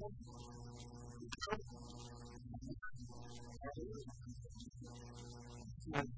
Thank you.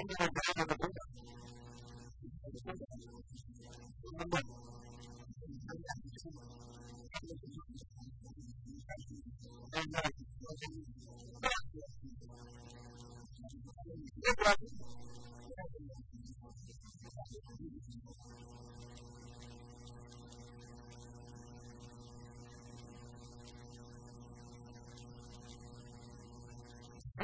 Indian or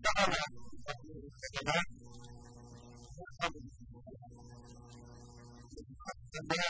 Terima kasih.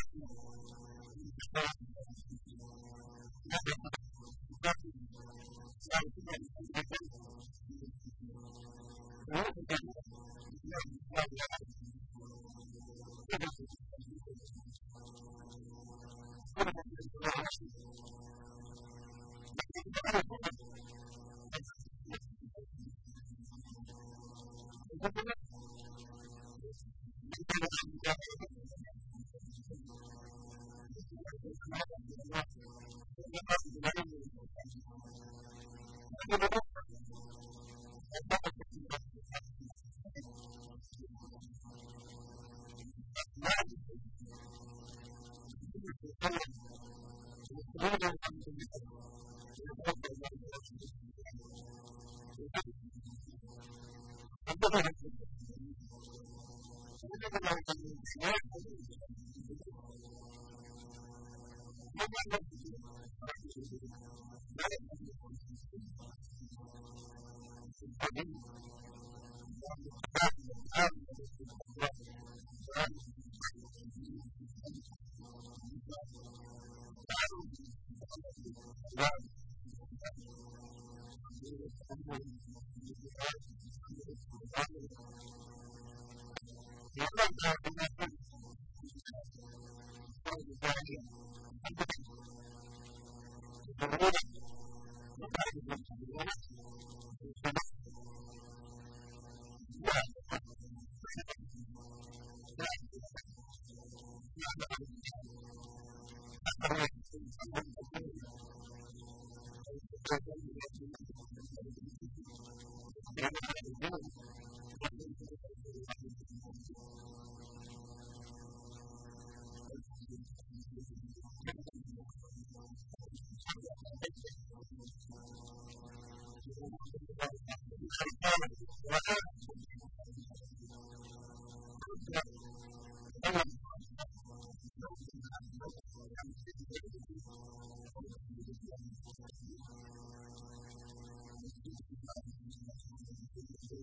Thank you.